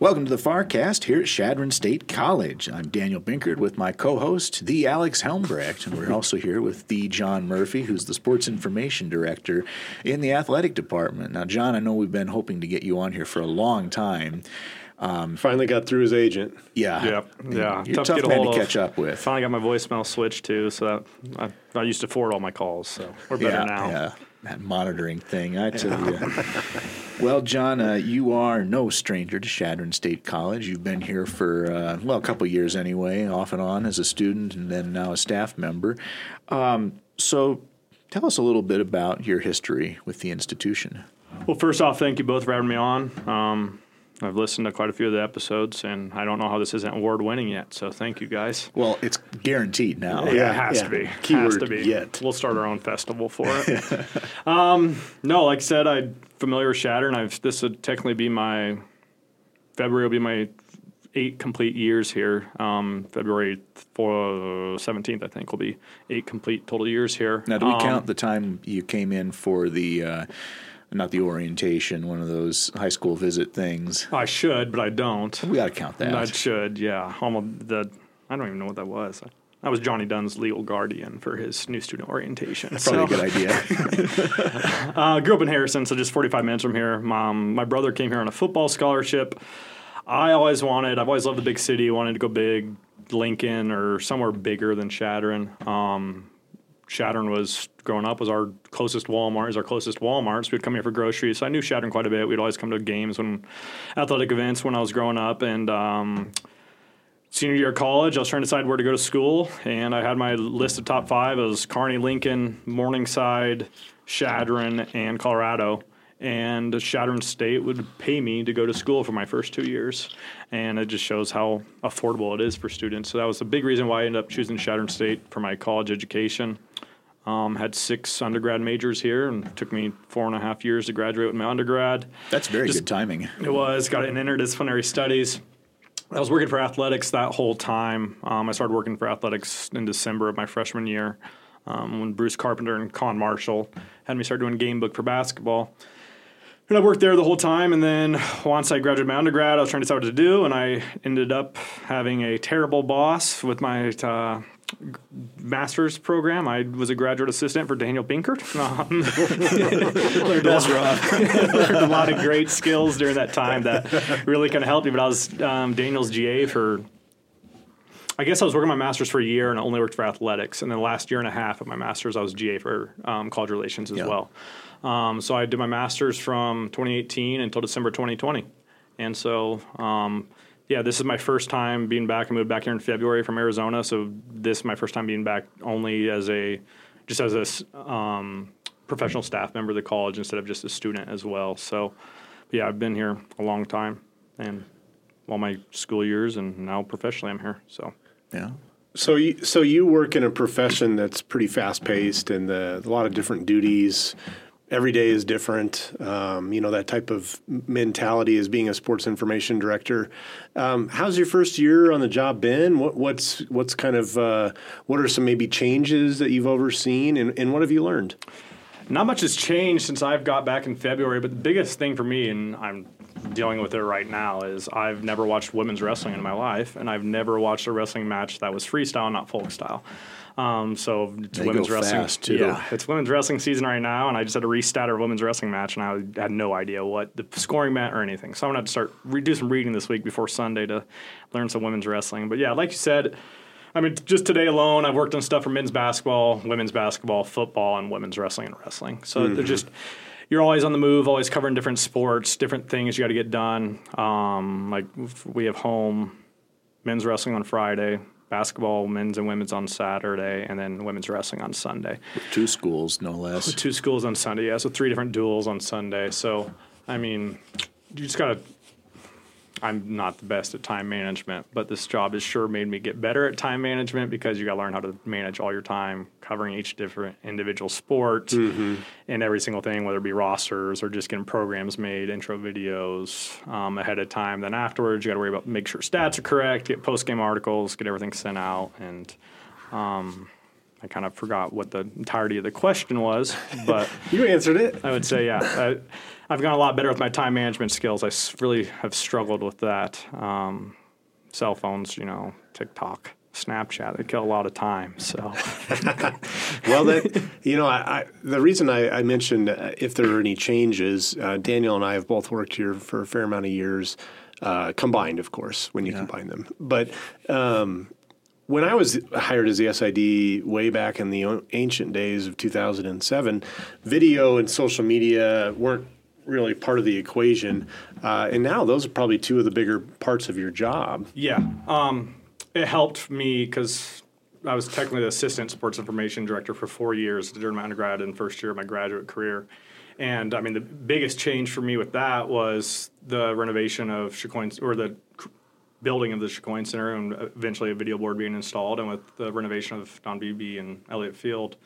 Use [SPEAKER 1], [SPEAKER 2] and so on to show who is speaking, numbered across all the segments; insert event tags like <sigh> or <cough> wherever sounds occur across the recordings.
[SPEAKER 1] Welcome to the Farcast here at Chadron State College. I'm Daniel Binkard with my co-host, the Alex Helmbrecht, and we're also here with the John Murphy, who's the Sports Information Director in the Athletic Department. Now, John, I know we've been hoping to get you on here for a long time.
[SPEAKER 2] Um, Finally got through his agent.
[SPEAKER 1] Yeah,
[SPEAKER 3] yep, yeah.
[SPEAKER 1] You're tough, tough to man to catch up with.
[SPEAKER 3] Finally got my voicemail switched too, so that I, I used to forward all my calls, so we're better
[SPEAKER 1] yeah,
[SPEAKER 3] now.
[SPEAKER 1] Yeah that monitoring thing, I tell you. well, John, uh, you are no stranger to Chadron State College. You've been here for, uh, well, a couple years anyway, off and on as a student and then now a staff member. Um, so tell us a little bit about your history with the institution.
[SPEAKER 3] Well, first off, thank you both for having me on. Um, I've listened to quite a few of the episodes, and I don't know how this isn't award winning yet. So thank you guys.
[SPEAKER 1] Well, it's guaranteed now.
[SPEAKER 3] Yeah, yeah it has yeah. to be.
[SPEAKER 2] Keyword
[SPEAKER 3] has to be.
[SPEAKER 2] Yet.
[SPEAKER 3] We'll start our own festival for it. <laughs> um, no, like I said, I'm familiar with Chadron, and I've this would technically be my February will be my eight complete years here. Um, February seventeenth, I think, will be eight complete total years here.
[SPEAKER 1] Now, do we
[SPEAKER 3] um,
[SPEAKER 1] count the time you came in for the? Uh, not the orientation, one of those high school visit things.
[SPEAKER 3] I should, but I don't.
[SPEAKER 1] We got to count that.
[SPEAKER 3] I should, yeah. Almost the I don't even know what that was. I was Johnny Dunn's legal guardian for his new student orientation.
[SPEAKER 1] That's probably so. a good
[SPEAKER 3] idea. <laughs> uh, grew up in Harrison, so just 45 minutes from here. Mom, my brother came here on a football scholarship. I always wanted, I've always loved the big city, wanted to go big, Lincoln or somewhere bigger than Chadron. Um, Chadron was growing up was our closest Walmart, is our closest Walmart. So we'd come here for groceries. So I knew Chadron quite a bit. We'd always come to games when athletic events when I was growing up. And um, senior year of college, I was trying to decide where to go to school, and I had my list of top five. It was Kearney, Lincoln, Morningside, Chadron, and Colorado. And Chadron State would pay me to go to school for my first two years, and it just shows how affordable it is for students. So that was the big reason why I ended up choosing Chadron State for my college education. Um, had six undergrad majors here, and took me four and a half years to graduate with my undergrad.
[SPEAKER 1] That's very Just, good timing.
[SPEAKER 3] It was. Got in interdisciplinary studies. I was working for athletics that whole time. Um, I started working for athletics in December of my freshman year um, when Bruce Carpenter and Con Marshall had me start doing game book for basketball. And I worked there the whole time. And then once I graduated my undergrad, I was trying to decide what to do. And I ended up having a terrible boss with my uh, master's program. I was a graduate assistant for Daniel Binkard. <laughs> Um, learned, a lot, <laughs> learned a lot of great skills during that time that really kind of helped me. But I was um, Daniel's GA for, I guess I was working my master's for a year and I only worked for athletics. And then the last year and a half of my master's, I was GA for um, college relations as yeah. well. Um, so I did my master's from 2018 until December 2020. And so, um, yeah, this is my first time being back. I moved back here in February from Arizona, so this is my first time being back only as a just as a um, professional staff member of the college instead of just a student as well. So, yeah, I've been here a long time and all my school years, and now professionally I'm here. So,
[SPEAKER 1] yeah.
[SPEAKER 2] So you so you work in a profession that's pretty fast paced and the, a lot of different duties every day is different. Um, you know that type of mentality as being a sports information director. Um, how's your first year on the job been? What, what's what's kind of uh, what are some maybe changes that you've overseen, and, and what have you learned?
[SPEAKER 3] Not much has changed since I've got back in February, but the biggest thing for me, and I'm dealing with it right now, is I've never watched women's wrestling in my life, and I've never watched a wrestling match that was freestyle, not folk style. Um, so it's
[SPEAKER 1] they
[SPEAKER 3] women's wrestling.
[SPEAKER 1] Too.
[SPEAKER 3] Yeah, it's women's wrestling season right now, and I just had a restat our women's wrestling match, and I had no idea what the scoring meant or anything. So I'm gonna have to start re- do some reading this week before Sunday to learn some women's wrestling. But yeah, like you said. I mean, just today alone, I've worked on stuff for men's basketball, women's basketball, football, and women's wrestling and wrestling. So mm-hmm. they're just you're always on the move, always covering different sports, different things you got to get done. Um, like we have home men's wrestling on Friday, basketball, men's and women's on Saturday, and then women's wrestling on Sunday.
[SPEAKER 1] With two schools, no less.
[SPEAKER 3] With two schools on Sunday, yeah. So three different duels on Sunday. So, I mean, you just got to I'm not the best at time management, but this job has sure made me get better at time management because you got to learn how to manage all your time, covering each different individual sport mm-hmm. and every single thing, whether it be rosters or just getting programs made, intro videos um, ahead of time. Then afterwards, you got to worry about make sure stats are correct, get post game articles, get everything sent out, and um, I kind of forgot what the entirety of the question was, <laughs> but
[SPEAKER 2] You answered it.
[SPEAKER 3] I would say, yeah, I, I've gotten a lot better with my time management skills. I really have struggled with that. Um, cell phones, you know, TikTok, Snapchat, they kill a lot of time. So, <laughs>
[SPEAKER 2] Well, that you know, I, I, the reason I, I mentioned uh, if there are any changes, uh, Daniel and I have both worked here for a fair amount of years, uh, combined, of course, when you combine them. But um, when I was hired as the SID way back in the ancient days of 2007, video and social media weren't really part of the equation, uh, and now those are probably two of the bigger parts of your job.
[SPEAKER 3] yeah, um, it helped me because I was technically the assistant sports information director for four years during my undergrad and first year of my graduate career. And I mean, the biggest change for me with that was the renovation of Chicoine, or the building of the Chicoine Center, and eventually a video board being installed. And with the renovation of Don Beebe and Elliott Field,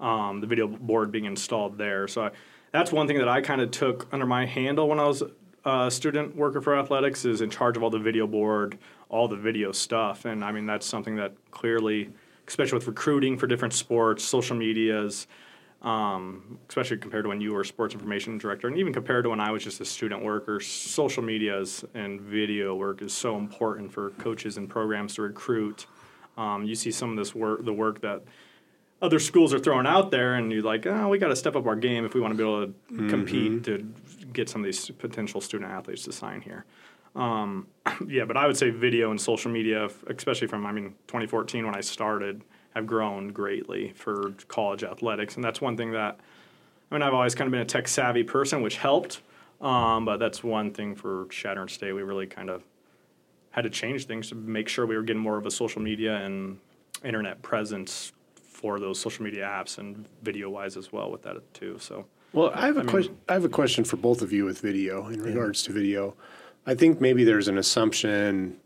[SPEAKER 3] um, the video board being installed there. So I, that's one thing that I kind of took under my handle when I was a student worker for athletics is in charge of all the video board, all the video stuff. And I mean, that's something that clearly, especially with recruiting for different sports, social medias, um, especially compared to when you were sports information director, and even compared to when I was just a student worker, social medias and video work is so important for coaches and programs to recruit. Um, you see some of this work, the work that other schools are throwing out there, and you're like, oh, we got to step up our game if we want to be able to compete to get some of these potential student athletes to sign here. Um, <clears throat> yeah, but I would say video and social media, especially from I mean 2014 when I started, have grown greatly for college athletics, and that's one thing that I mean I've always kind of been a tech savvy person, which helped. Um, but that's one thing for Chadron State. We really kind of had to change things to make sure we were getting more of a social media and internet presence for those social media apps and video wise as well with that too. So
[SPEAKER 2] Well, I have a question. I have a question for both of you with video in regards to video. I think maybe there's an assumption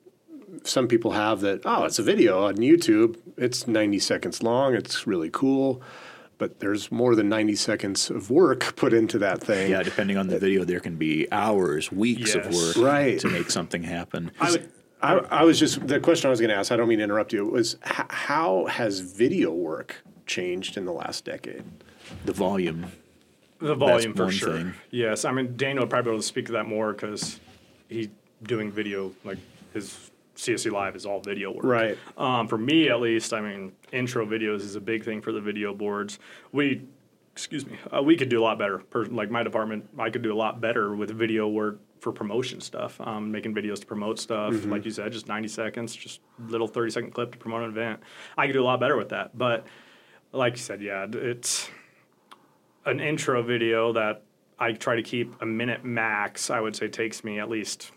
[SPEAKER 2] some people have that oh, it's a video on YouTube. It's 90 seconds long. It's really cool, but there's more than 90 seconds of work <laughs> put into that thing.
[SPEAKER 1] Yeah, depending on the video, there can be hours, weeks of work
[SPEAKER 2] Right.
[SPEAKER 1] to make something happen.
[SPEAKER 3] I would
[SPEAKER 2] I, I was just the question I was going to ask. I don't mean to interrupt you. Was h- how has video work changed in the last decade?
[SPEAKER 1] the volume.
[SPEAKER 3] The volume for sure.
[SPEAKER 1] thing.
[SPEAKER 3] Yes, I mean Daniel would probably be able to speak to that more because he's doing video like his CSC Live is all video work.
[SPEAKER 2] Right.
[SPEAKER 3] Um, for me, at least, I mean, intro videos is a big thing for the video boards. We, excuse me, uh, we could do a lot better. Per, like my department, I could do a lot better with video work for promotion stuff, um, making videos to promote stuff. Like you said, just 90 seconds, just little 30 second clip to promote an event. I could do a lot better with that. But like you said, yeah, it's an intro video that I try to keep a minute max, I would say takes me at least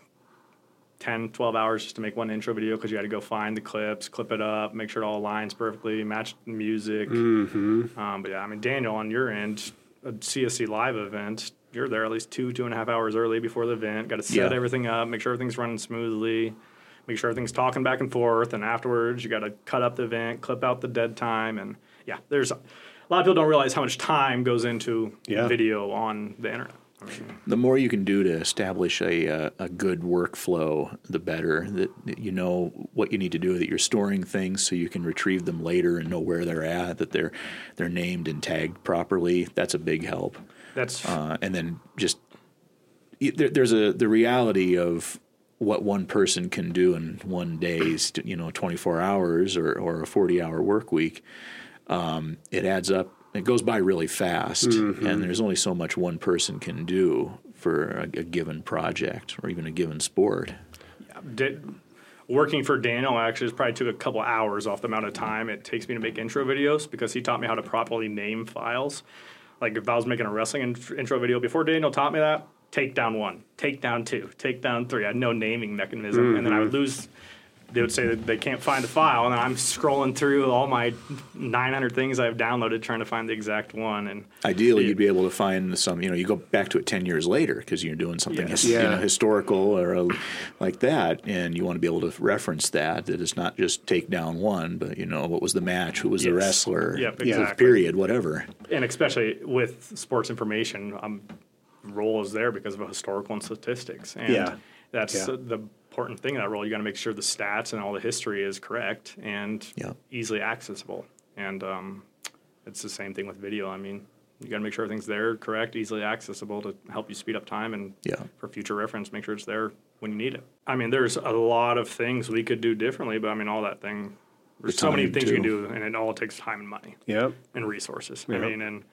[SPEAKER 3] 10, 12 hours just to make one intro video because you had to go find the clips, clip it up, make sure it all aligns perfectly, match the music. Mm-hmm. Um, but yeah, I mean, Daniel, on your end, a CSC live event, you're there at least two, two and a half hours early before the event. Got to set
[SPEAKER 1] Yeah.
[SPEAKER 3] everything up, make sure everything's running smoothly, make sure everything's talking back and forth. And afterwards, you got to cut up the event, clip out the dead time. And yeah, there's a lot of people don't realize how much time goes into
[SPEAKER 2] Yeah.
[SPEAKER 3] video on the internet.
[SPEAKER 1] The more you can do to establish a uh, a good workflow, the better. That that you know what you need to do. That you're storing things so you can retrieve them later and know where they're at. That they're they're named and tagged properly. That's a big help.
[SPEAKER 3] that's
[SPEAKER 1] Uh, and then just there, there's a the reality of what one person can do in one day's you know 24 hours or, or a 40 hour work week um, it adds up it goes by really fast mm-hmm. and there's only so much one person can do for a, a given project or even a given sport
[SPEAKER 3] did, working for Daniel actually probably took a couple hours off the amount of time it takes me to make intro videos because he taught me how to properly name files. Like if I was making a wrestling in- intro video before Daniel taught me that, take down one, take down two, take down three. I had no naming mechanism, and then I would mm-hmm. lose. They would say that they can't find the file, and I'm scrolling through all my 900 things I've downloaded trying to find the exact one. And
[SPEAKER 1] ideally
[SPEAKER 3] Yeah.
[SPEAKER 1] you'd be able to find some you know you go back to it 10 years later because you're doing something
[SPEAKER 3] Yes.
[SPEAKER 1] his, you know, historical or a, like that and you want to be able to reference that that it's not just take down one but you know what was the match who was the wrestler
[SPEAKER 3] Yep, exactly.
[SPEAKER 1] period whatever
[SPEAKER 3] and especially with sports information, um, role is there because of historical and statistics, and
[SPEAKER 2] Yeah.
[SPEAKER 3] that's
[SPEAKER 2] Yeah.
[SPEAKER 3] uh, the important thing in that role. You got to make sure the stats and all the history is correct and
[SPEAKER 1] Yeah.
[SPEAKER 3] easily accessible. and um, it's the same thing with video. I mean, you got to make sure everything's there, correct, easily accessible to help you speed up time and
[SPEAKER 1] Yeah.
[SPEAKER 3] for future reference, make sure it's there when you need it. I mean, there's a lot of things we could do differently, but I mean, all that thing. There's
[SPEAKER 1] The
[SPEAKER 3] so many
[SPEAKER 1] time,
[SPEAKER 3] things you can do, and it all takes time and money
[SPEAKER 2] Yep.
[SPEAKER 3] and resources.
[SPEAKER 2] Yeah.
[SPEAKER 3] I mean, and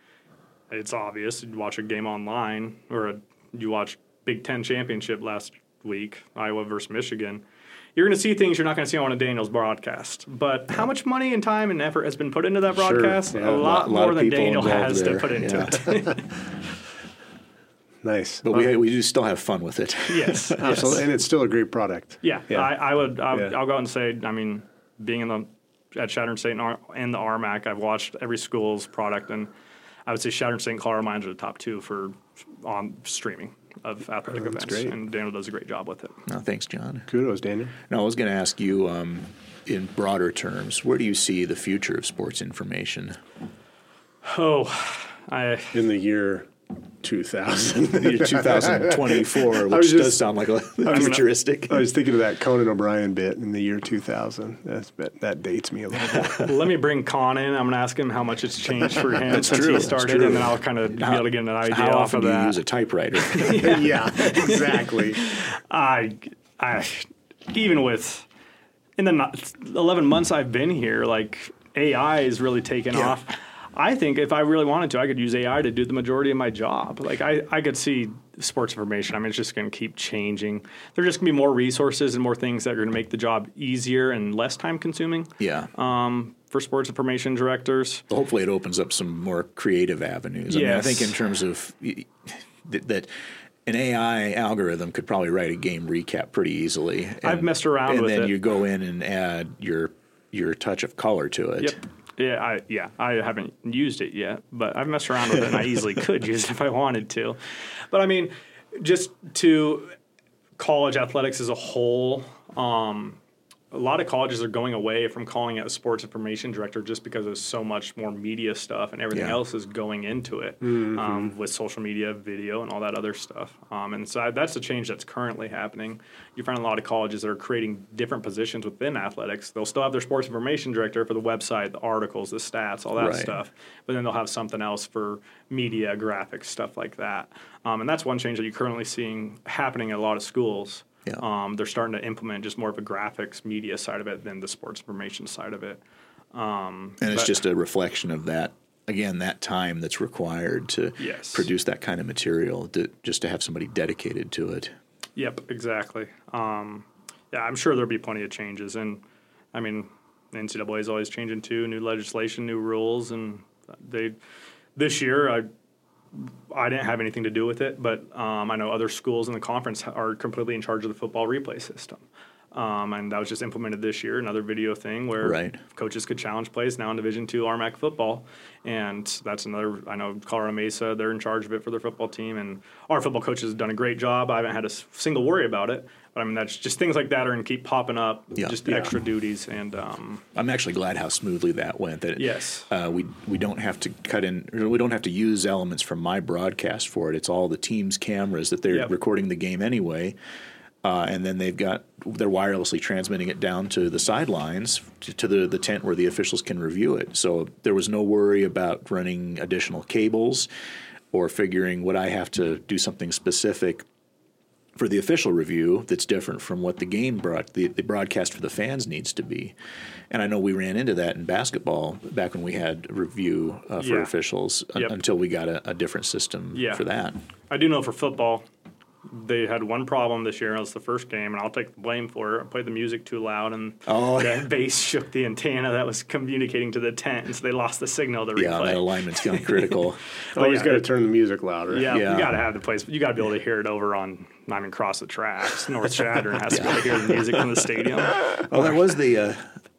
[SPEAKER 3] it's obvious. You watch a game online, or a, you watch Big Ten championship last week, Iowa versus Michigan. You're going to see things you're not going to see on a Daniels broadcast. But how much money and time and effort has been put into that
[SPEAKER 2] Sure,
[SPEAKER 3] broadcast?
[SPEAKER 2] yeah.
[SPEAKER 3] A
[SPEAKER 2] A
[SPEAKER 3] lot,
[SPEAKER 1] lot- lot
[SPEAKER 3] more
[SPEAKER 1] of
[SPEAKER 3] than
[SPEAKER 1] people
[SPEAKER 3] Daniel has
[SPEAKER 1] there,
[SPEAKER 3] to put into
[SPEAKER 1] yeah.
[SPEAKER 3] it. <laughs>
[SPEAKER 2] Nice.
[SPEAKER 1] But we, uh, we do still have fun with it. <laughs> <laughs>
[SPEAKER 3] yes,
[SPEAKER 2] Absolutely.
[SPEAKER 3] yes.
[SPEAKER 2] And it's still a great product.
[SPEAKER 3] Yeah,
[SPEAKER 2] Yeah.
[SPEAKER 3] I, I would. I,
[SPEAKER 2] Yeah.
[SPEAKER 3] I'll go out and say. I mean, being in the at Chadron State and, the RMAC, I've watched every school's product, and I would say Chadron State and Colorado Mines are the top two for on streaming of athletic
[SPEAKER 2] Oh, that's
[SPEAKER 3] events,
[SPEAKER 2] great.
[SPEAKER 3] and Daniel does a great job with it.
[SPEAKER 1] No, thanks, John.
[SPEAKER 2] Kudos, Daniel.
[SPEAKER 1] Now, I was going to ask you, um, in broader terms, where do you see the future of sports information?
[SPEAKER 3] Oh, I
[SPEAKER 2] In the year 2000.
[SPEAKER 1] Year 2024, <laughs> which
[SPEAKER 2] was
[SPEAKER 1] does sound like a <laughs> futuristic.
[SPEAKER 2] I was thinking of that Conan O'Brien bit in the year 2000. That's, that, that dates me a little bit. <laughs>
[SPEAKER 3] let me bring Con in. I'm going to ask him how much it's changed for him
[SPEAKER 1] That's
[SPEAKER 3] since
[SPEAKER 1] true,
[SPEAKER 3] he
[SPEAKER 1] that's
[SPEAKER 3] started,
[SPEAKER 1] true.
[SPEAKER 3] and then I'll kind of be able to get an idea
[SPEAKER 1] How
[SPEAKER 3] off
[SPEAKER 1] often
[SPEAKER 3] of
[SPEAKER 1] do you
[SPEAKER 3] that.
[SPEAKER 1] use a typewriter?
[SPEAKER 2] yeah, exactly.
[SPEAKER 3] I, I, even with in the no- 11 months I've been here, like AI is really taken
[SPEAKER 1] Yeah.
[SPEAKER 3] off. I think if I really wanted to, I could use AI to do the majority of my job. Like I, I could see sports information. I mean, it's just going to keep changing. There's just going to be more resources and more things that are going to make the job easier and less time consuming
[SPEAKER 1] yeah.
[SPEAKER 3] um, for sports information directors.
[SPEAKER 1] Hopefully, it opens up some more creative avenues. I mean, I think in terms of that, that an AI algorithm could probably write a game recap pretty easily.
[SPEAKER 3] I've messed around with it.
[SPEAKER 1] and then you go in and add your your touch of color to it.
[SPEAKER 3] Yep. Yeah, I yeah, I haven't used it yet, but I've messed around with it and I easily <laughs> could use it if I wanted to. But I mean, just to college athletics as a whole, um, a lot of colleges are going away from calling it a sports information director just because there's so much more media stuff and everything
[SPEAKER 1] Yeah.
[SPEAKER 3] else is going into it um, with social media, video, and all that other stuff. Um, and so I- that's a change that's currently happening. You find a lot of colleges that are creating different positions within athletics. They'll still have their sports information director for the website, the articles, the stats, all that
[SPEAKER 1] Right.
[SPEAKER 3] stuff, but then they'll have something else for media, graphics, stuff like that. Um, and that's one change that you're currently seeing happening at a lot of schools.
[SPEAKER 1] Yeah.
[SPEAKER 3] Um, they're starting to implement just more of a graphics media side of it than the sports information side of it. Um,
[SPEAKER 1] And it's
[SPEAKER 3] but-
[SPEAKER 1] just a reflection of that again that time that's required to
[SPEAKER 3] Yes.
[SPEAKER 1] produce that kind of material to, just to have somebody dedicated to it.
[SPEAKER 3] Yep, exactly. Um, yeah, I'm sure there'll be plenty of changes, and I mean, NCAA is always changing too. New legislation, new rules, and they this year I I didn't have anything to do with it, but um, I know other schools in the conference are completely in charge of the football replay system. Um, and that was just implemented this year. Another video thing where
[SPEAKER 1] Right.
[SPEAKER 3] coaches could challenge plays now in Division Two RMAC football, and that's another. I know Colorado Mesa; they're in charge of it for their football team, and our football coaches have done a great job. I haven't had a single worry about it, but I mean that's just things like that are going to keep popping up.
[SPEAKER 1] Yeah.
[SPEAKER 3] just
[SPEAKER 1] Yeah.
[SPEAKER 3] extra duties, and um,
[SPEAKER 1] I'm actually glad how smoothly that went. That
[SPEAKER 3] Yes.
[SPEAKER 1] uh, we we don't have to cut in. We don't have to use elements from my broadcast for it. It's all the team's cameras that they're
[SPEAKER 3] Yep.
[SPEAKER 1] recording the game anyway, uh, and then they've got they're wirelessly transmitting it down to the sidelines to, to the the tent where the officials can review it. So there was no worry about running additional cables or figuring would I have to do something specific for the official review that's different from what the game brought the, the broadcast for the fans needs to be and i know we ran into that in basketball back when we had review uh, for
[SPEAKER 3] Yeah.
[SPEAKER 1] officials un- until we got a, a different system
[SPEAKER 3] Yeah.
[SPEAKER 1] for that
[SPEAKER 3] I do know for football, they had one problem this year. It was the first game, and I'll take the blame for it. I played the music too loud, and
[SPEAKER 1] Oh,
[SPEAKER 3] the
[SPEAKER 1] yeah. <laughs>
[SPEAKER 3] bass shook the antenna that was communicating to the tent, and so they lost the signal to
[SPEAKER 1] yeah that alignment's kind of critical <laughs>
[SPEAKER 2] Always
[SPEAKER 3] yeah,
[SPEAKER 2] got to turn the music louder.
[SPEAKER 3] yeah,
[SPEAKER 1] Yeah.
[SPEAKER 3] you got to have the place. You got to be able to hear it over on. I mean, cross the tracks. North Chadron has to be able to hear the music from the stadium.
[SPEAKER 1] oh that was the uh,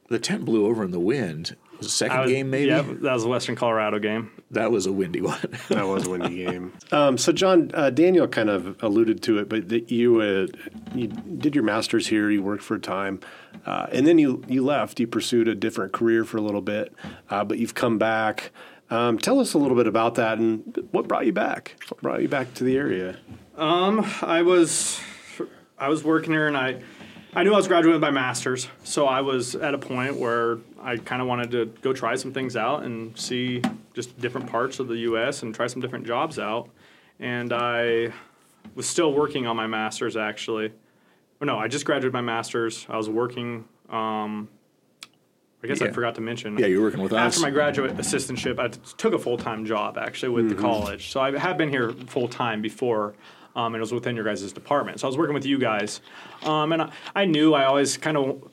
[SPEAKER 1] the tent blew over in the wind was the second
[SPEAKER 3] was-
[SPEAKER 1] game maybe
[SPEAKER 3] Yeah, that was a Western Colorado game.
[SPEAKER 1] that was a windy one <laughs>
[SPEAKER 2] That was a windy game. Um, so, John, uh, Daniel kind of alluded to it, but that you uh, you did your master's here. You worked for a time, uh, and then you you left. You pursued a different career for a little bit, uh, but you've come back. Um, tell us a little bit about that and what brought you back. What brought you back to the area?
[SPEAKER 3] I was I was working here and I I knew I was graduating with my master's, so I was at a point where I kind of wanted to go try some things out and see just different parts of the U.S. and try some different jobs out. And I was still working on my master's actually. Or no, I just graduated my master's. I was working. Um, I guess I forgot to mention.
[SPEAKER 1] Yeah, you were working with
[SPEAKER 3] After
[SPEAKER 1] us.
[SPEAKER 3] my graduate assistantship, I t- took a full time job actually with
[SPEAKER 1] Mm-hmm.
[SPEAKER 3] the college. So I have been here full time before, um, and it was within your guys' department. So I was working with you guys, um, and I, I knew I always kind of.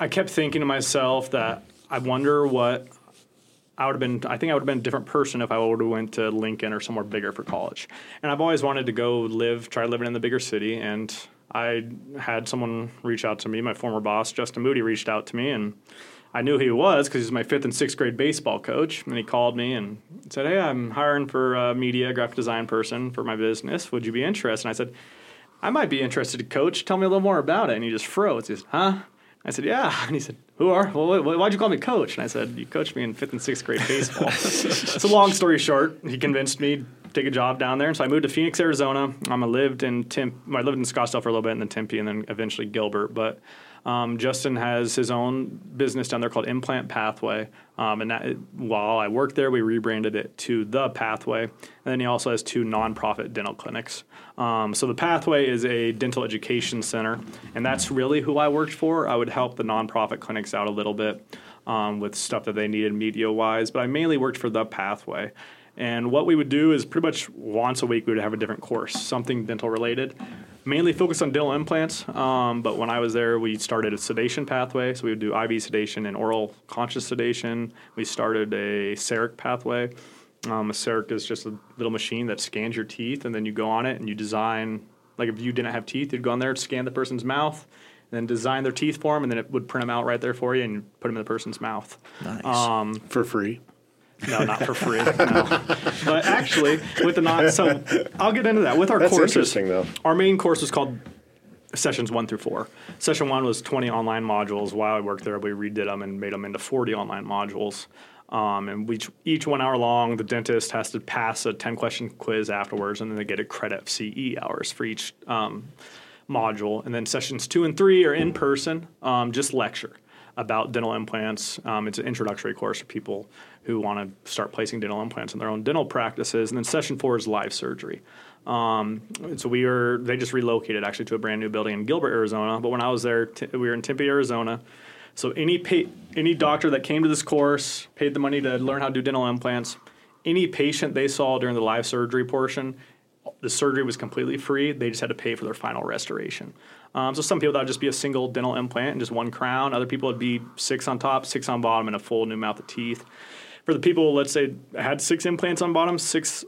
[SPEAKER 3] I kept thinking to myself that I wonder what I would have been. I think I would have been a different person if I would have went to Lincoln or somewhere bigger for college. And I've always wanted to go live, try living in the bigger city. And I had someone reach out to me. My former boss, Justin Moody, reached out to me, and I knew who he was because he's my fifth and sixth grade baseball coach. And he called me and said, "Hey, I'm hiring for a media graphic design person for my business. Would you be interested?" And I said, "I might be interested to coach. Tell me a little more about it." And he just froze. He said, "Huh?" I said, "Yeah." <laughs> And he said, "Who are? Well, why- why'd you call me coach?" And I said, "You coached me in fifth and sixth grade baseball." <laughs> so long story short, he convinced me to take a job down there, and so I moved to Phoenix, Arizona. Um, I lived in Tempe. I lived in Scottsdale for a little bit, and then Tempe, and then eventually Gilbert. But um, Justin has his own business down there called Implant Pathway, um, and that, while I worked there, we rebranded it to the Pathway. And then he also has two nonprofit dental clinics. Um, so the Pathway is a dental education center, and that's really who I worked for. I would help the nonprofit clinics out a little bit um, with stuff that they needed media wise, but I mainly worked for the Pathway. And what we would do is pretty much once a week we would have a different course, something dental related, mainly focused on dental implants. Um, but when I was there, we started a sedation pathway. So we would do IV sedation and oral conscious sedation. We started a CEREC pathway. Um, a CEREC is just a little machine that scans your teeth, and then you go on it and you design. Like if you didn't have teeth, you'd go on there, scan the person's mouth, and then design their teeth for them, and then it would print them out right there for you and put them in the person's mouth.
[SPEAKER 1] Nice.
[SPEAKER 2] for free.
[SPEAKER 3] No, not for free. <laughs> no. But actually, with the non, so I'll get into that. With our
[SPEAKER 2] That's
[SPEAKER 3] courses,
[SPEAKER 2] interesting, though.
[SPEAKER 3] Our main course was called sessions one through four. Session one was 20 online modules. While I worked there, we redid them and made them into 40 online modules. Um, and we, each one hour long, the dentist has to pass a 10 question quiz afterwards, and then they get a credit of CE hours for each um, module. And then sessions two and three are in person, um, just lecture about dental implants. Um, it's an introductory course for people who want to start placing dental implants in their own dental practices. And then session four is live surgery. Um, so we were they just relocated actually to a brand new building in Gilbert, Arizona. But when I was there, t- we were in Tempe, Arizona. So any pa- any doctor that came to this course paid the money to learn how to do dental implants. Any patient they saw during the live surgery portion, the surgery was completely free. They just had to pay for their final restoration. Um, so some people that would just be a single dental implant and just one crown. Other people would be six on top, six on bottom, and a full new mouth of teeth. For the people, let's say, had six implants on bottom, six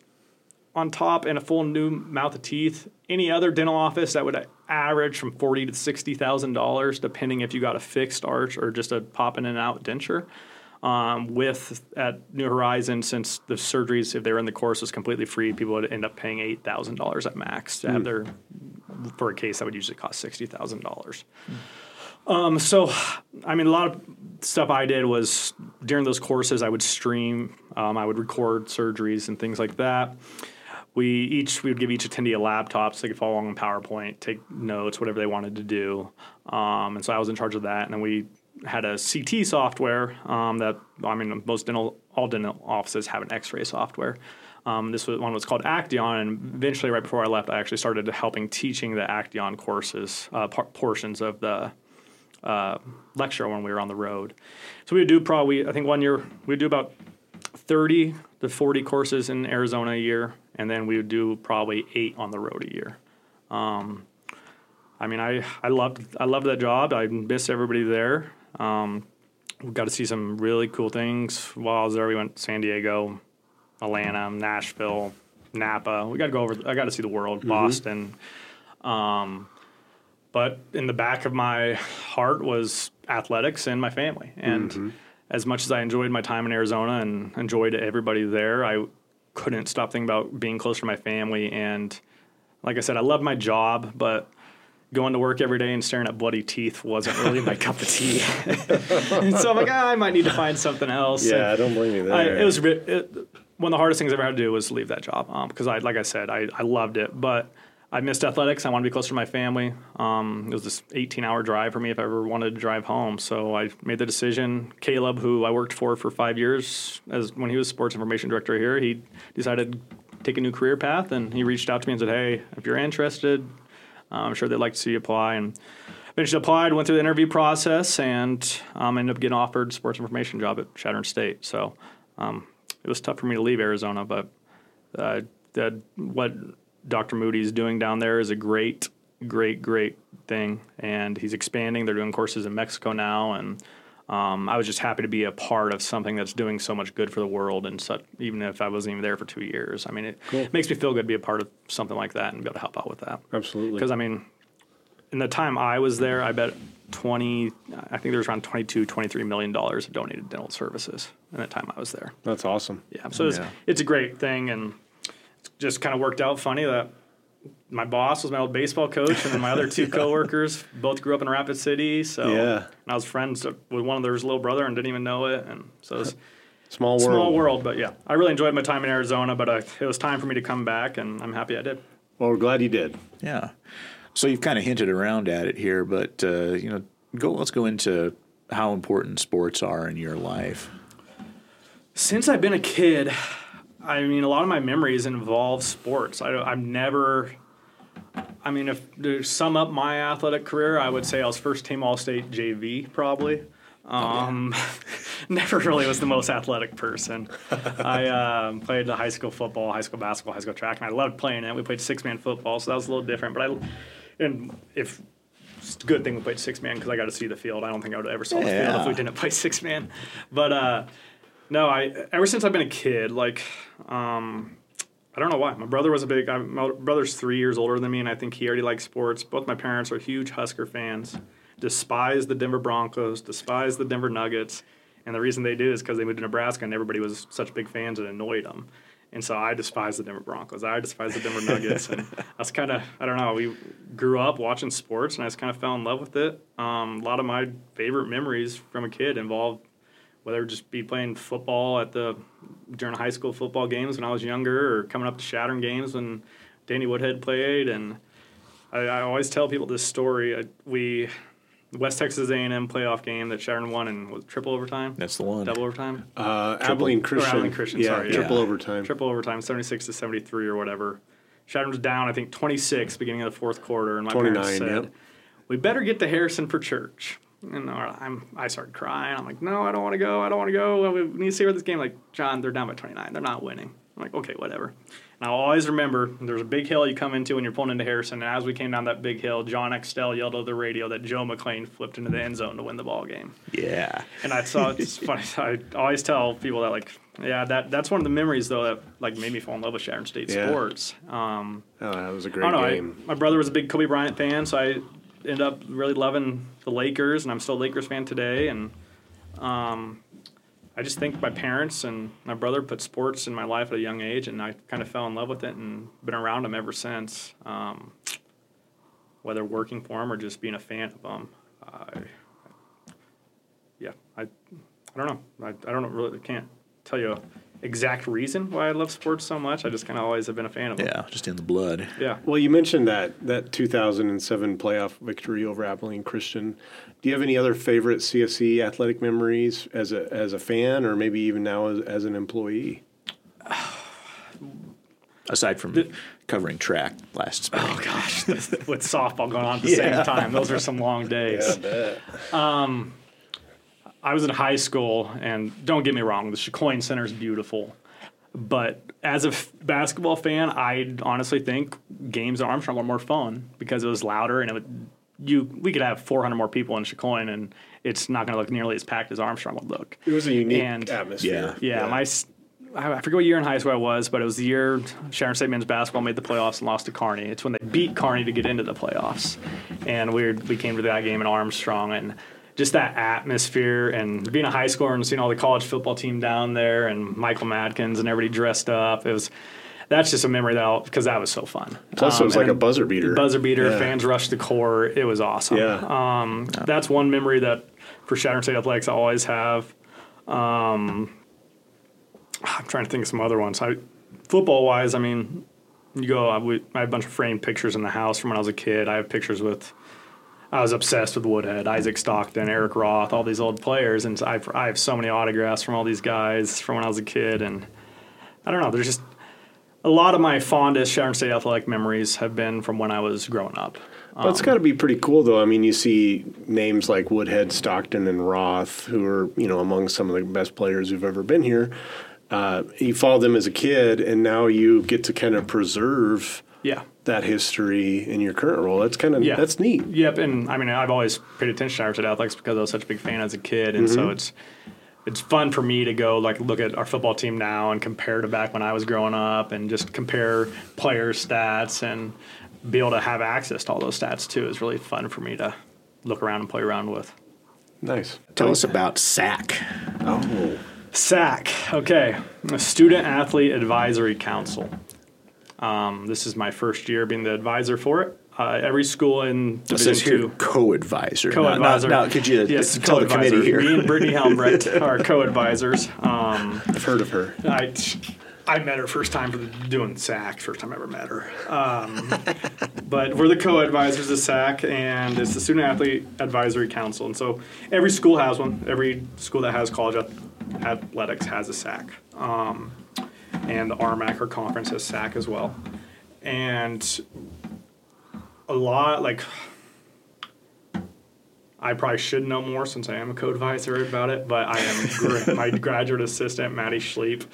[SPEAKER 3] on top, and a full new mouth of teeth. Any other dental office that would average from forty to sixty thousand dollars, depending if you got a fixed arch or just a pop in and out denture. Um, with at New Horizon, since the surgeries, if they were in the course, was completely free, people would end up paying eight thousand dollars at max to have their for a case that would usually cost sixty thousand dollars. Um, so, I mean, a lot of stuff I did was during those courses, I would stream, um, I would record surgeries and things like that. We each we would give each attendee a laptop so they could follow along on PowerPoint, take notes, whatever they wanted to do. Um, and so I was in charge of that. And then we had a CT software um, that I mean most dental all dental offices have an X-ray software. Um, this was, one was called Acteon, and eventually, right before I left, I actually started helping teaching the Acteon courses, uh, par- portions of the uh, lecture when we were on the road. So we would do probably, I think one year, we would do about 30 to 40 courses in Arizona a year, and then we would do probably eight on the road a year. Um, I mean, I, I loved I loved that job. I miss everybody there. Um, we got to see some really cool things while I was there. We went to San Diego, Atlanta, Nashville, Napa. We got to go over. I got to see the world, Boston. Um, but in the back of my heart was athletics and my family. And as much as I enjoyed my time in Arizona and enjoyed everybody there, I couldn't stop thinking about being close to my family. And like I said, I love my job, but going to work every day and staring at bloody teeth wasn't really my <laughs> cup of tea. <laughs> and so I'm like, ah, I might need to find something else. And-
[SPEAKER 2] Yeah, I don't blame you there.
[SPEAKER 3] I, it was it, one of the hardest things I ever had to do was leave that job because I, like I said, I, I loved it, but I missed athletics. I wanted to be closer to my family. Um, it was this 18 hour drive for me if I ever wanted to drive home. So I made the decision. Caleb, who I worked for for five years, as when he was sports information director here, he decided to take a new career path, and he reached out to me and said, "Hey, if you're interested, I'm sure they'd like to see you apply." And eventually applied, went through the interview process, and um, ended up getting offered sports information job at Chadron State. So um, it was tough for me to leave Arizona, but uh, that what Dr. Moody's doing down there is a great, great, great thing, and he's expanding. They're doing courses in Mexico now, and um, I was just happy to be a part of something that's doing so much good for the world. And such, even if I wasn't even there for two years, I mean, it cool. makes me feel good to be a part of something like that and be able to help out with that.
[SPEAKER 2] Absolutely.
[SPEAKER 3] Because I mean, in the time I was there, I bet 20, I think there was around 22, 23 million dollars of donated dental services in the time I was there.
[SPEAKER 2] That's awesome.
[SPEAKER 3] Yeah. So it's, it's a great thing. And it's just kind of worked out funny that my boss was my old baseball coach, and then my other two <laughs> yeah. coworkers both grew up in Rapid City. So yeah. and I was friends with one of their little brother and didn't even know it. And so it was
[SPEAKER 2] small world.
[SPEAKER 3] Small world, but yeah, I really enjoyed my time in Arizona. But I, it was time for me to come back, and I'm happy I did.
[SPEAKER 2] Well, we're glad you did.
[SPEAKER 1] Yeah. So you've kind of hinted around at it here, but uh, you know, go. Let's go into how important sports are in your life.
[SPEAKER 3] Since I've been a kid, I mean, a lot of my memories involve sports. I, I've never. I mean, if to sum up my athletic career, I would say I was first team All State JV probably. Um, <laughs> never really was the most athletic person. <laughs> I uh, played the high school football, high school basketball, high school track, and I loved playing it. We played six man football, so that was a little different. But I, and if it's a good thing we played six man because I got to see the field. I don't think I would ever saw yeah. the field if we didn't play six man. But uh, no, I ever since I've been a kid, like um, I don't know why. My brother was a big. I, my brother's three years older than me, and I think he already likes sports. Both my parents are huge Husker fans. Despise the Denver Broncos. Despise the Denver Nuggets. And the reason they did is because they moved to Nebraska, and everybody was such big fans and annoyed them. And so I despise the Denver Broncos. I despise the Denver Nuggets. and <laughs> that's kind of, I don't know, we grew up watching sports and I just kind of fell in love with it. Um, a lot of my favorite memories from a kid involved whether it just be playing football at the during high school football games when I was younger, or coming up to Chadron games when Danny Woodhead played. And I, I always tell people this story. I, we West Texas A&M playoff game that Chadron won in was triple overtime.
[SPEAKER 1] That's the one.
[SPEAKER 3] Double overtime.
[SPEAKER 2] Uh, Abilene Christian.
[SPEAKER 3] Abilene Christian.
[SPEAKER 2] Yeah,
[SPEAKER 3] sorry,
[SPEAKER 2] triple
[SPEAKER 3] yeah.
[SPEAKER 2] overtime.
[SPEAKER 3] Triple overtime, seventy six to seventy three or whatever. Chadron was down, I think twenty six, beginning of the fourth quarter, and my parents said, yep. "We better get to Harrison for church." And I'm, I started crying. I'm like, no, I don't want to go. I don't want to go. We need to see where this game. Like, John, they're down by 29. They're not winning. I'm like, okay, whatever. And I'll always remember there's a big hill you come into when you're pulling into Harrison. And as we came down that big hill, John Extell yelled over the radio that Joe McLean flipped into the end zone to win the ball game.
[SPEAKER 1] Yeah.
[SPEAKER 3] And I saw it's <laughs> funny. I always tell people that like, yeah, that that's one of the memories though that like made me fall in love with Chadron State yeah. sports. Um,
[SPEAKER 2] oh, that was a great game.
[SPEAKER 3] I, my brother was a big Kobe Bryant fan, so I ended up really loving the Lakers, and I'm still a Lakers fan today. And um, I just think my parents and my brother put sports in my life at a young age, and I kind of fell in love with it and been around them ever since. Um, whether working for them or just being a fan of them. I, yeah, I, I don't know. I, I don't really can't tell you exact reason why I love sports so much. I just kind of always have been a fan of
[SPEAKER 1] them. Yeah, just in the blood.
[SPEAKER 3] Yeah.
[SPEAKER 2] Well, you mentioned that that 2007 playoff victory over Abilene Christian. Do you have any other favorite CSC athletic memories as a as a fan, or maybe even now as, as an employee? <sighs>
[SPEAKER 1] Aside from the, covering track last spring.
[SPEAKER 3] Oh gosh, <laughs> with softball going on at the yeah. same time, those are some long days.
[SPEAKER 2] Yeah,
[SPEAKER 3] um, I was in high school, and don't get me wrong, the Chicoine Center is beautiful. But as a f- basketball fan, I honestly think games at Armstrong were more fun because it was louder and it would, you we could have 400 more people in Chicoine and it's not going to look nearly as packed as Armstrong would look.
[SPEAKER 2] It was a unique and, atmosphere.
[SPEAKER 3] Yeah, yeah, yeah. My I forget what year in high school I was, but it was the year Chadron State men's basketball made the playoffs and lost to Kearney. It's when they beat Kearney to get into the playoffs, and we we came to that game in Armstrong and just that atmosphere and being a high schooler and seeing all the college football team down there and Michael Madkins and everybody dressed up. It was that's just a memory that because that was so fun.
[SPEAKER 2] Plus, um, it was like a buzzer beater.
[SPEAKER 3] Buzzer beater. Yeah. Fans rushed the court. It was awesome.
[SPEAKER 2] Yeah.
[SPEAKER 3] Um, yeah. That's one memory that for Chadron State Athletics I always have. Um, I'm trying to think of some other ones. I, football wise, I mean, you go. I, we, I have a bunch of framed pictures in the house from when I was a kid. I have pictures with. I was obsessed with Woodhead, Isaac Stockton, Eric Roth, all these old players, and I, I have so many autographs from all these guys from when I was a kid, and I don't know. There's just a lot of my fondest Chadron State athletic memories have been from when I was growing up.
[SPEAKER 2] But it's got to be pretty cool, though. I mean, you see names like Woodhead, Stockton, and Roth, who are you know among some of the best players who've ever been here. Uh, you followed them as a kid, and now you get to kind of preserve
[SPEAKER 3] Yeah.
[SPEAKER 2] That history in your current role. That's kind of
[SPEAKER 3] Yeah.
[SPEAKER 2] that's neat.
[SPEAKER 3] Yep, and I mean I've always paid attention to Irish athletics because I was such a big fan as a kid, and so mm-hmm. it's it's fun for me to go like look at our football team now and compare to back when I was growing up, and just compare player stats and be able to have access to all those stats too is really fun for me to look around and play around with.
[SPEAKER 2] Nice.
[SPEAKER 1] Tell us about SAC.
[SPEAKER 2] Oh,
[SPEAKER 3] SAC, okay, a Student Athlete Advisory Council. Um, this is my first year being the advisor for it. Uh, every school in Division
[SPEAKER 1] says here
[SPEAKER 3] two.
[SPEAKER 1] co-advisor.
[SPEAKER 3] Co-advisor.
[SPEAKER 1] Now, now, could you
[SPEAKER 3] yes,
[SPEAKER 1] tell the committee here?
[SPEAKER 3] Me and Brittany Helmbrecht <laughs> are co-advisors. Um,
[SPEAKER 2] I've heard of her.
[SPEAKER 3] I, I met her first time for the, doing SAC, first time I ever met her. Um, <laughs> but we're the co-advisors of SAC, and it's the Student Athlete Advisory Council. And so every school has one. Every school that has college athletics has a SAC. Um, and the RMAC, our conference, has SAC as well. And a lot, like, I probably should know more since I am a co-advisor about it, but I am my <laughs> graduate assistant, Maddie Schleep.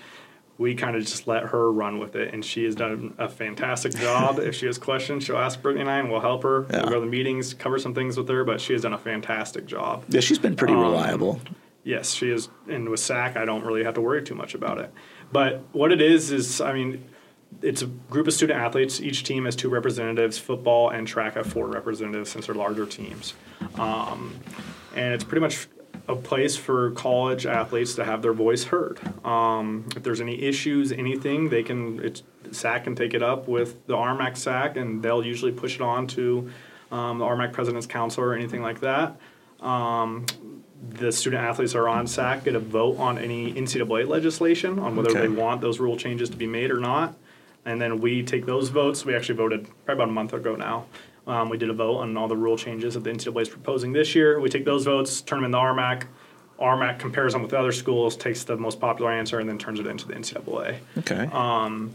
[SPEAKER 3] We kind of just let her run with it, and she has done a fantastic job. <laughs> if she has questions, she'll ask Brittany and I, and we'll help her.
[SPEAKER 1] Yeah.
[SPEAKER 3] We'll go to the meetings, cover some things with her, but she has done a fantastic job.
[SPEAKER 1] Yeah, she's been pretty
[SPEAKER 3] Um,
[SPEAKER 1] reliable.
[SPEAKER 3] Yes, she is. And with SAC, I don't really have to worry too much about it. But what it is is, I mean, it's a group of student athletes. Each team has two representatives. Football and track have four representatives since they're larger teams. Um, and it's pretty much a place for college athletes to have their voice heard. Um, if there's any issues, anything, they can. It's SAC can take it up with the RMAC SAC, and they'll usually push it on to um, the RMAC President's Council or anything like that. Um, the student athletes are on SAC get a vote on any NCAA legislation on whether
[SPEAKER 1] Okay.
[SPEAKER 3] they want those rule changes to be made or not. And then we take those votes. We actually voted probably about a month ago now. Um, we did a vote on all the rule changes that the NCAA is proposing this year. We take those votes, turn them into RMAC. RMAC compares them with other schools, takes the most popular answer, and then turns it into the NCAA.
[SPEAKER 1] Okay.
[SPEAKER 3] Um,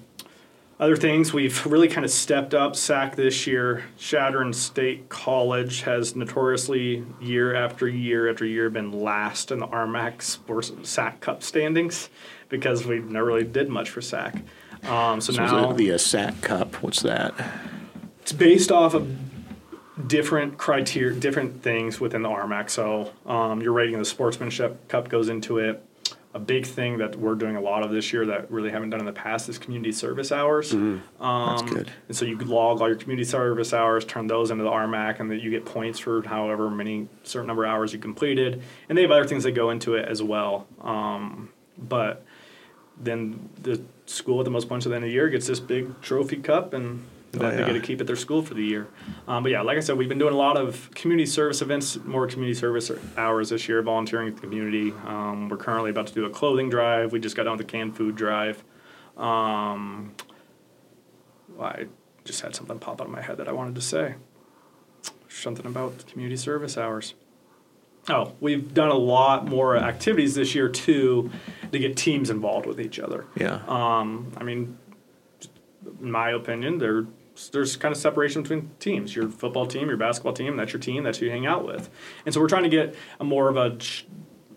[SPEAKER 3] Other things, we've really kind of stepped up SAC this year. Chadron State College has notoriously, year after year after year, been last in the RMAC Sports SAC Cup standings because we never really did much for SAC. Um, so,
[SPEAKER 1] so
[SPEAKER 3] now
[SPEAKER 1] the uh, SAC Cup? What's that?
[SPEAKER 3] it's based off of different criteria, different things within the RMAC. So um, your rating of the Sportsmanship Cup goes into it. A big thing that we're doing a lot of this year that really haven't done in the past is community service hours. Um,
[SPEAKER 1] That's good.
[SPEAKER 3] And so you could log all your community service hours, turn those into the RMAC, and then you get points for however many certain number of hours you completed. And they have other things that go into it as well. Um, but then the school with the most points at the end of the year gets this big trophy cup and that
[SPEAKER 1] Oh,
[SPEAKER 3] they get to keep at their school for the year. Um, but yeah, like I said, we've been doing a lot of community service events, more community service hours this year, volunteering with the community. Um, we're currently about to do a clothing drive. We just got done with the canned food drive. Um, I just had something pop out of my head that I wanted to say. Something about community service hours. Oh, we've done a lot more activities this year too to get teams involved with each other.
[SPEAKER 1] Yeah.
[SPEAKER 3] Um, I mean, in my opinion, there there's kind of separation between teams. Your football team, your basketball team, that's your team, that's who you hang out with. And so we're trying to get a more of a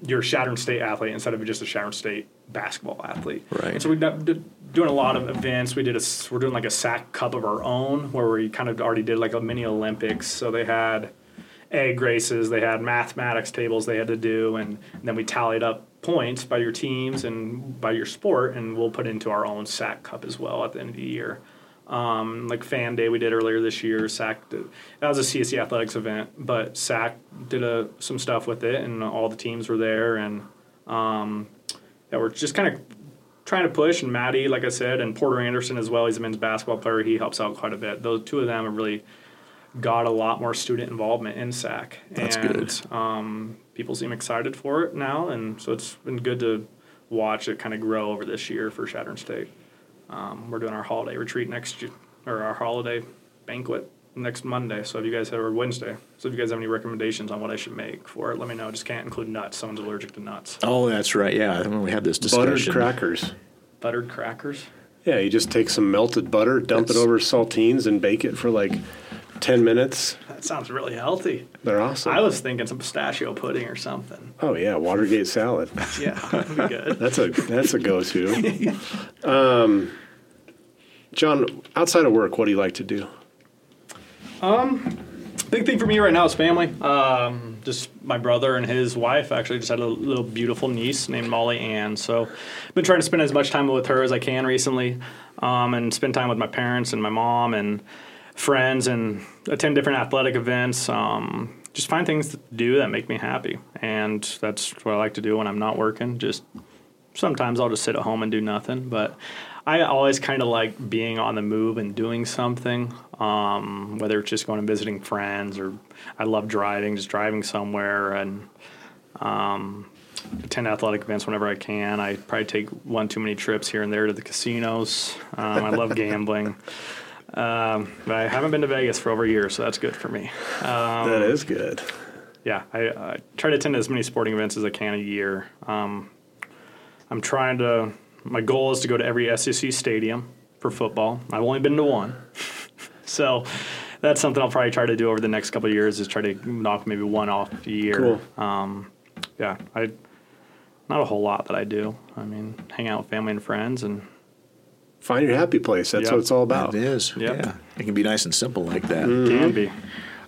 [SPEAKER 3] your Chadron State athlete instead of just a Chadron State basketball athlete.
[SPEAKER 1] Right.
[SPEAKER 3] And so we've done, doing a lot of events. We did a we're doing like a SAC cup of our own where we kind of already did like a mini Olympics. So they had egg races, they had mathematics tables they had to do, and, then we tallied up points by your teams and by your sport, and we'll put into our own SAC Cup as well at the end of the year. Um, like Fan Day we did earlier this year, SAC did, that was a CSC athletics event, but SAC did a, some stuff with it, and all the teams were there, and um, yeah, we're just kind of trying to push. And Maddie, like I said, and Porter Anderson as well. He's a men's basketball player. He helps out quite a bit. Those two of them have really got a lot more student involvement in SAC.
[SPEAKER 1] That's
[SPEAKER 3] and,
[SPEAKER 1] good.
[SPEAKER 3] Um, people seem excited for it now, and so it's been good to watch it kind of grow over this year for Chadron State. Um, we're doing our holiday retreat next year, or our holiday banquet next Monday. So if you guys have or Wednesday, so if you guys have any recommendations on what I should make for it, let me know. Just can't include nuts. Someone's allergic to nuts.
[SPEAKER 1] Oh, that's right. Yeah, I remember we had this discussion, Buttered
[SPEAKER 2] crackers.
[SPEAKER 3] Buttered crackers.
[SPEAKER 2] Yeah, you just take some melted butter, dump
[SPEAKER 1] That's-
[SPEAKER 2] it over saltines, and bake it for like 10 minutes.
[SPEAKER 3] That sounds really healthy.
[SPEAKER 2] They're awesome.
[SPEAKER 3] I was thinking some pistachio pudding or something.
[SPEAKER 2] oh, yeah, Watergate salad.
[SPEAKER 3] Yeah, that'd be good. <laughs>
[SPEAKER 2] That's a that's a go to. um, John, outside of work, what do you like to do?
[SPEAKER 3] Um, Big thing for me right now is family. Um, just my brother and his wife actually just had a little beautiful niece named Molly Ann. So I've been trying to spend as much time with her as I can recently, um, and spend time with my parents and my mom and friends and attend different athletic events. Um, just find things to do that make me happy, and that's what I like to do when I'm not working. Just sometimes I'll just sit at home and do nothing, but I always kind of like being on the move and doing something. Um, whether it's just going and visiting friends, or I love driving, just driving somewhere and um, attend athletic events whenever I can. I probably take one too many trips here and there to the casinos. Um, I love gambling. Um, but I haven't been to Vegas for over a year, so that's good for me. Um,
[SPEAKER 2] that is good.
[SPEAKER 3] yeah, I, I try to attend as many sporting events as I can a year. Um, I'm trying to. My goal is to go to every SEC stadium for football. I've only been to one, <laughs> so that's something I'll probably try to do over the next couple of years. Is try to knock maybe one off a year.
[SPEAKER 2] Cool.
[SPEAKER 3] Um, yeah, I not a whole lot that I do. I mean, hang out with family and friends, and
[SPEAKER 2] Find your happy place. That's
[SPEAKER 3] Yep.
[SPEAKER 2] what it's all about.
[SPEAKER 1] It is.
[SPEAKER 3] Yep.
[SPEAKER 1] Yeah. It can be nice and simple like that.
[SPEAKER 3] It can be.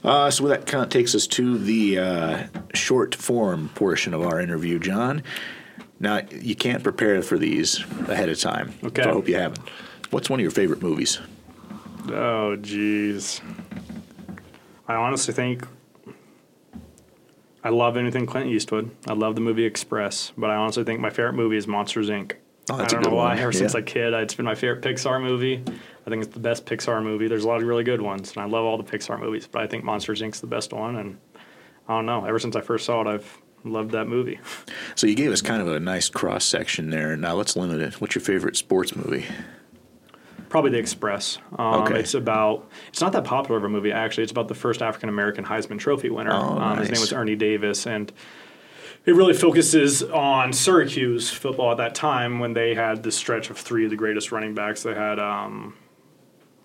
[SPEAKER 1] Uh, so that kind of takes us to the uh, short form portion of our interview, John. Now, you can't prepare for these ahead of time.
[SPEAKER 3] Okay.
[SPEAKER 1] So I hope you haven't. What's one of your favorite movies?
[SPEAKER 3] Oh, jeez. I honestly think I love anything Clint Eastwood. I love the movie Express, but I honestly think my favorite movie is Monsters Inc.
[SPEAKER 1] Oh, that's
[SPEAKER 3] I
[SPEAKER 1] a
[SPEAKER 3] don't
[SPEAKER 1] good
[SPEAKER 3] know why.
[SPEAKER 1] one.
[SPEAKER 3] Ever since
[SPEAKER 1] Yeah.
[SPEAKER 3] a kid, it's been my favorite Pixar movie. I think it's the best Pixar movie. There's a lot of really good ones, and I love all the Pixar movies, but I think Monsters Inc.'s the best one. And I don't know. Ever since I first saw it, I've loved that movie.
[SPEAKER 1] So you gave us kind of a nice cross section there. Now let's limit it. What's your favorite sports movie?
[SPEAKER 3] Probably The Express. Um,
[SPEAKER 1] Okay.
[SPEAKER 3] It's about. It's not that popular of a movie actually. It's about the first African American Heisman Trophy winner.
[SPEAKER 1] Oh,
[SPEAKER 3] um, His name was Ernie Davis, and it really focuses on Syracuse football at that time when they had this stretch of three of the greatest running backs. They had. Um,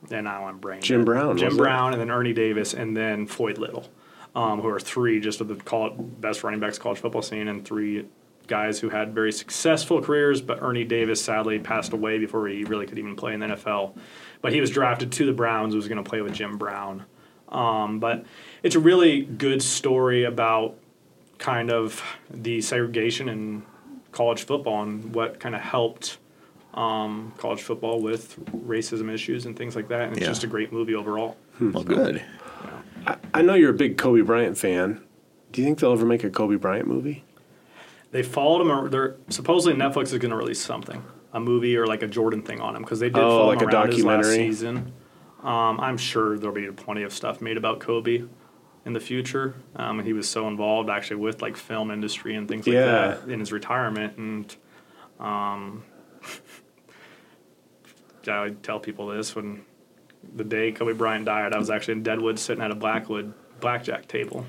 [SPEAKER 3] and now I'm brain.
[SPEAKER 2] Jim. Brown,
[SPEAKER 3] Jim
[SPEAKER 2] wasn't it?
[SPEAKER 3] Brown, and then Ernie Davis, and then Floyd Little, um, who are three just of the call best running backs college football scene, and three guys who had very successful careers. But Ernie Davis sadly passed away before he really could even play in the NFL. But he was drafted to the Browns. Was going to play with Jim Brown. Um, but it's a really good story about kind of the segregation in college football and what kind of helped um, college football with racism issues and things like that. And it's
[SPEAKER 1] Yeah.
[SPEAKER 3] just a great movie overall.
[SPEAKER 1] Well, good.
[SPEAKER 2] I, I know you're a big Kobe Bryant fan. Do you think they'll ever make a Kobe Bryant movie?
[SPEAKER 3] They followed him. ar- They're supposedly Netflix is going to release something, a movie or like a Jordan thing on him because they did
[SPEAKER 2] Oh,
[SPEAKER 3] follow
[SPEAKER 2] like
[SPEAKER 3] him
[SPEAKER 2] a
[SPEAKER 3] around his last
[SPEAKER 2] documentary?
[SPEAKER 3] season. Um, I'm sure there'll be plenty of stuff made about Kobe in the future. Um, and he was so involved actually with like film industry and things like
[SPEAKER 2] Yeah.
[SPEAKER 3] that in his retirement. And um, <laughs> I tell people this when the day Kobe Bryant died, I was actually in Deadwood sitting at a Blackwood blackjack table.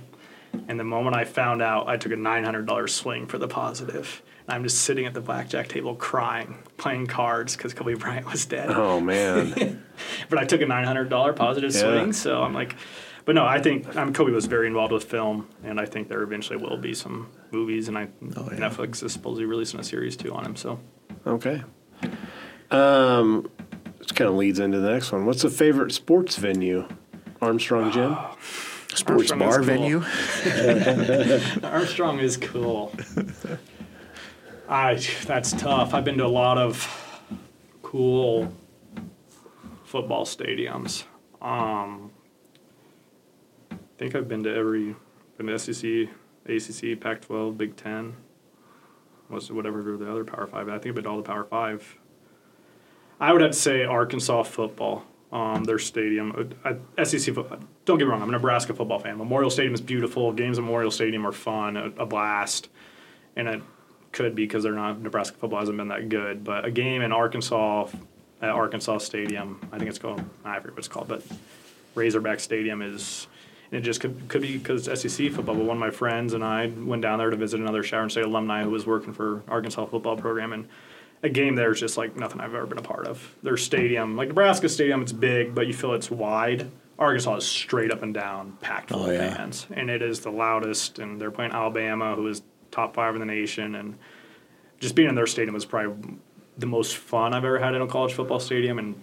[SPEAKER 3] And the moment I found out, I took a $900 swing for the positive. And I'm just sitting at the blackjack table crying, playing cards because Kobe <laughs> Bryant was dead.
[SPEAKER 2] Oh man, <laughs>
[SPEAKER 3] But I took a $900 positive
[SPEAKER 2] Yeah.
[SPEAKER 3] swing, so I'm like, but no, I think um, Kobe was very involved with film, and I think there eventually will be some movies, and I
[SPEAKER 1] Oh, yeah.
[SPEAKER 3] Netflix is supposedly releasing a series too on him. So
[SPEAKER 2] okay. Um, this kind of leads into the next one. What's a favorite sports venue? Armstrong Gym. <sighs>
[SPEAKER 1] Sports
[SPEAKER 3] Armstrong
[SPEAKER 1] bar
[SPEAKER 3] cool.
[SPEAKER 1] venue? <laughs>
[SPEAKER 3] Armstrong is cool. I that's tough. I've been to a lot of cool football stadiums. Um, I think I've been to every been SEC, ACC, Pac-12, Big Ten. Was whatever the other Power Five. I think I've been to all the Power Five. I would have to say Arkansas football. Um, their stadium, uh, SEC football. Don't get me wrong, I'm a Nebraska football fan. Memorial Stadium is beautiful. Games at Memorial Stadium are fun, a, a blast, and it could be because they're not Nebraska football hasn't been that good. But a game in Arkansas at Arkansas Stadium. I think it's called, I forget what it's called, but Razorback Stadium is, it just could, could be because SEC football. But one of my friends and I went down there to visit another Chadron State alumni who was working for Arkansas football program, and a game there is just like nothing I've ever been a part of. Their stadium, like Nebraska Stadium, it's big, but you feel it's wide. Arkansas is straight up and down, packed full
[SPEAKER 1] Oh,
[SPEAKER 3] of
[SPEAKER 1] yeah.
[SPEAKER 3] fans, and it is the loudest. And they're playing Alabama, who is top five in the nation, and just being in their stadium was probably the most fun I've ever had in a college football stadium, and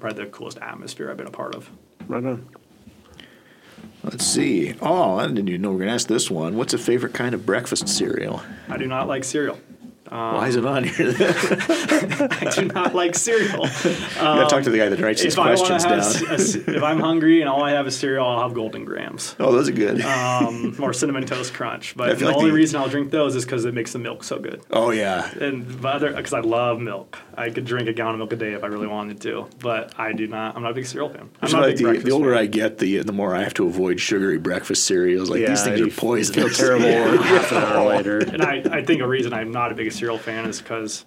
[SPEAKER 3] probably the coolest atmosphere I've been a part of.
[SPEAKER 2] Right on.
[SPEAKER 1] Let's see. Oh, I didn't even know we were going to ask this one. What's a favorite kind of breakfast cereal?
[SPEAKER 3] I do not like cereal.
[SPEAKER 1] Why is it on here? <laughs>
[SPEAKER 3] I do not like cereal.
[SPEAKER 1] gotta talk to the guy that writes these
[SPEAKER 3] I want
[SPEAKER 1] questions down.
[SPEAKER 3] have, a if I'm hungry and all I have is cereal, I'll have Golden Grahams.
[SPEAKER 1] oh, those are good.
[SPEAKER 3] um, <laughs> or cinnamon toast crunch. But the
[SPEAKER 1] like
[SPEAKER 3] only
[SPEAKER 1] the-
[SPEAKER 3] reason I'll drink those is because it makes the milk so good.
[SPEAKER 1] oh, yeah.
[SPEAKER 3] And because I love milk, I could drink a gallon of milk a day if I really wanted to. But I do not. I'm not a big cereal fan. I'm not a
[SPEAKER 1] like
[SPEAKER 3] big
[SPEAKER 1] the, the older
[SPEAKER 3] fan.
[SPEAKER 1] I get, the the more I have to avoid sugary breakfast cereals. Like these things
[SPEAKER 2] you
[SPEAKER 1] are poison.
[SPEAKER 2] Feel terrible <laughs> half an hour later.
[SPEAKER 3] and I, I think a reason I'm not a big cereal fan is because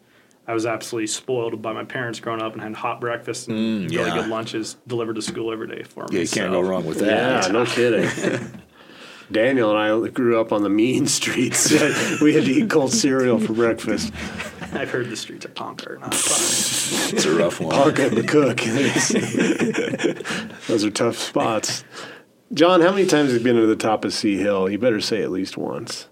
[SPEAKER 3] I was absolutely spoiled by my parents growing up and had hot breakfast and mm, really
[SPEAKER 1] yeah.
[SPEAKER 3] good lunches delivered to school every day for me.
[SPEAKER 1] Yeah, you can't
[SPEAKER 3] So
[SPEAKER 1] go wrong with that.
[SPEAKER 2] Yeah,
[SPEAKER 1] that.
[SPEAKER 2] no kidding. <laughs> Daniel and I grew up on the mean <laughs> streets. <laughs> we had to eat cold cereal for breakfast.
[SPEAKER 3] I've heard the streets of Ponca are not fun.
[SPEAKER 1] It's a rough one.
[SPEAKER 2] Parka and the cook. Those are tough spots. John, how many times have you been to the top of C Hill? You better say at least once.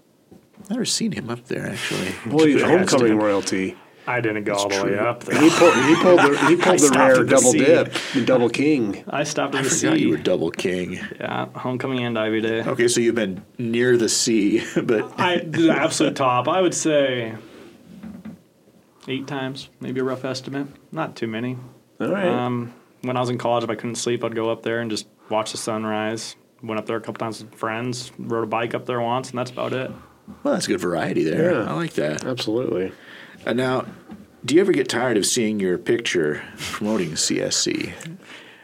[SPEAKER 1] I've never seen him up there actually. <laughs>
[SPEAKER 2] Boy, he's homecoming royalty.
[SPEAKER 3] I didn't go all the way up there.
[SPEAKER 2] He pulled, he pulled the, he <laughs> pulled the rare
[SPEAKER 3] at the
[SPEAKER 2] double dip, the double king.
[SPEAKER 3] I stopped
[SPEAKER 1] I
[SPEAKER 3] at the
[SPEAKER 1] forgot
[SPEAKER 3] C.
[SPEAKER 1] you were double king.
[SPEAKER 3] Yeah, homecoming and Ivy Day.
[SPEAKER 1] Okay, so you've been near the C, <laughs> but
[SPEAKER 3] I the absolute top. I would say eight times, maybe a rough estimate. Not too many.
[SPEAKER 2] All right.
[SPEAKER 3] Um, when I was in college, if I couldn't sleep, I'd go up there and just watch the sunrise. Went up there a couple times with friends. Rode a bike up there once, and that's about it.
[SPEAKER 1] Well, that's good variety there.
[SPEAKER 2] Yeah.
[SPEAKER 1] I like that.
[SPEAKER 2] Absolutely.
[SPEAKER 1] And now, do you ever get tired of seeing your picture promoting CSC?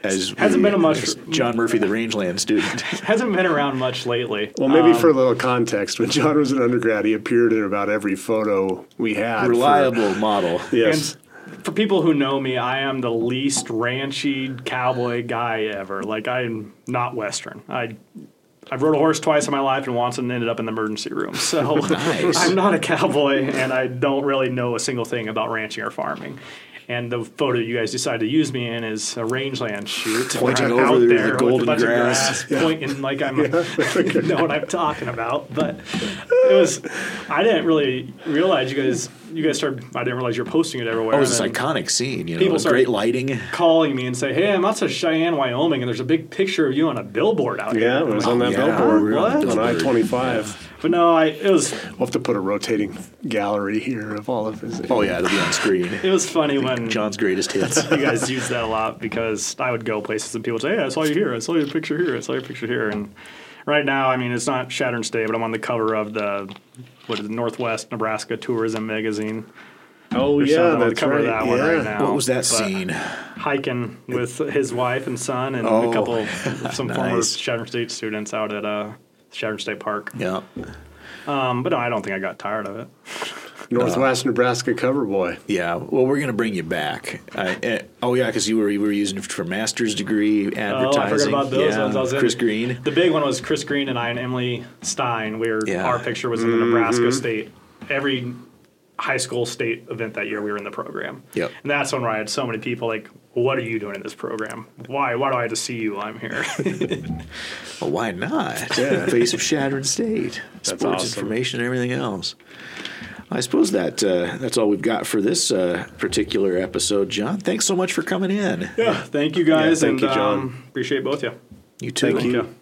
[SPEAKER 1] As
[SPEAKER 3] Hasn't
[SPEAKER 1] the-
[SPEAKER 3] been a much-
[SPEAKER 1] John Murphy, the rangeland student. <laughs>
[SPEAKER 3] Hasn't been around much lately.
[SPEAKER 2] Well, maybe
[SPEAKER 3] Um,
[SPEAKER 2] for a little context, when John was an undergrad, he appeared in about every photo we had. for-
[SPEAKER 1] Reliable model. <laughs>
[SPEAKER 2] yes.
[SPEAKER 3] And for people who know me, I am the least ranchy cowboy guy ever. Like I'm not Western. I I've rode a horse twice in my life and once and ended up in the emergency room. So <laughs>
[SPEAKER 1] Nice.
[SPEAKER 3] I'm not a cowboy and I don't really know a single thing about ranching or farming. And the photo you guys decided to use me in is a rangeland shoot.
[SPEAKER 1] Pointing
[SPEAKER 3] I'm
[SPEAKER 1] over
[SPEAKER 3] out
[SPEAKER 1] the- the
[SPEAKER 3] there with
[SPEAKER 1] golden
[SPEAKER 3] a bunch
[SPEAKER 1] grass.
[SPEAKER 3] of grass, pointing like I'm <laughs> know what I'm talking about. But it was I didn't really realize you guys you guys started I didn't realize you're posting it everywhere.
[SPEAKER 1] Oh, it's this iconic scene, you know,
[SPEAKER 3] People
[SPEAKER 1] with great lighting.
[SPEAKER 3] calling me and say, "Hey, I'm outside Cheyenne, Wyoming, and there's a big picture of you on a billboard out here."
[SPEAKER 2] Yeah, it was
[SPEAKER 3] like,
[SPEAKER 2] on that oh,
[SPEAKER 1] yeah,
[SPEAKER 2] billboard
[SPEAKER 1] we on
[SPEAKER 2] I
[SPEAKER 1] billboard.
[SPEAKER 2] twenty five.
[SPEAKER 3] But no, I it was
[SPEAKER 2] We'll have to put a rotating gallery here of all of his.
[SPEAKER 1] Oh yeah, it'll be on screen.
[SPEAKER 3] it was funny when
[SPEAKER 1] John's greatest hits. <laughs>
[SPEAKER 3] you guys use that a lot because I would go places and people would say, "Hey, I saw you here. I saw your picture here. I saw your picture here." And right now, I mean, it's not Shattern Day, but I'm on the cover of the what is it, Northwest Nebraska Tourism magazine.
[SPEAKER 2] Oh
[SPEAKER 3] There's
[SPEAKER 2] yeah,
[SPEAKER 3] something on the
[SPEAKER 2] that's
[SPEAKER 3] cover
[SPEAKER 2] right.
[SPEAKER 3] of that one
[SPEAKER 2] yeah.
[SPEAKER 3] right now.
[SPEAKER 1] What was that
[SPEAKER 3] But
[SPEAKER 1] scene?
[SPEAKER 3] Hiking with his wife and son and
[SPEAKER 1] Oh,
[SPEAKER 3] a couple of <laughs> some former
[SPEAKER 1] nice.
[SPEAKER 3] Chadron State students out at uh, Chadron State Park.
[SPEAKER 1] Yeah.
[SPEAKER 3] Um, but no, I don't think I got tired of it. <laughs>
[SPEAKER 2] Northwest Nebraska cover boy.
[SPEAKER 1] Yeah, well, we're gonna bring you back. I, eh, oh yeah, because you were you were using it for master's degree advertising.
[SPEAKER 3] Oh, I forgot about those
[SPEAKER 1] yeah,
[SPEAKER 3] ones. I was in-
[SPEAKER 1] Chris Green.
[SPEAKER 3] The big one was Chris Green and I and Emily Stein. We were
[SPEAKER 1] Yeah.
[SPEAKER 3] our picture was in the Nebraska State. Every high school state event that year, we were in the program.
[SPEAKER 1] Yep.
[SPEAKER 3] And that's when I had so many people like, "What are you doing in this program? Why? Why do I have to see you? while I'm here." <laughs>
[SPEAKER 1] Well, why not?
[SPEAKER 2] Yeah. <laughs>
[SPEAKER 1] Face of Chadron State, sports
[SPEAKER 2] awesome.
[SPEAKER 1] information, and everything else. I suppose that uh, that's all we've got for this uh, particular episode. John, thanks so much for coming in.
[SPEAKER 3] yeah. Thank you guys,
[SPEAKER 2] Yeah, thank
[SPEAKER 3] and
[SPEAKER 2] you, John.
[SPEAKER 3] Um, appreciate both of you.
[SPEAKER 1] You too.
[SPEAKER 2] Thank you.
[SPEAKER 3] you.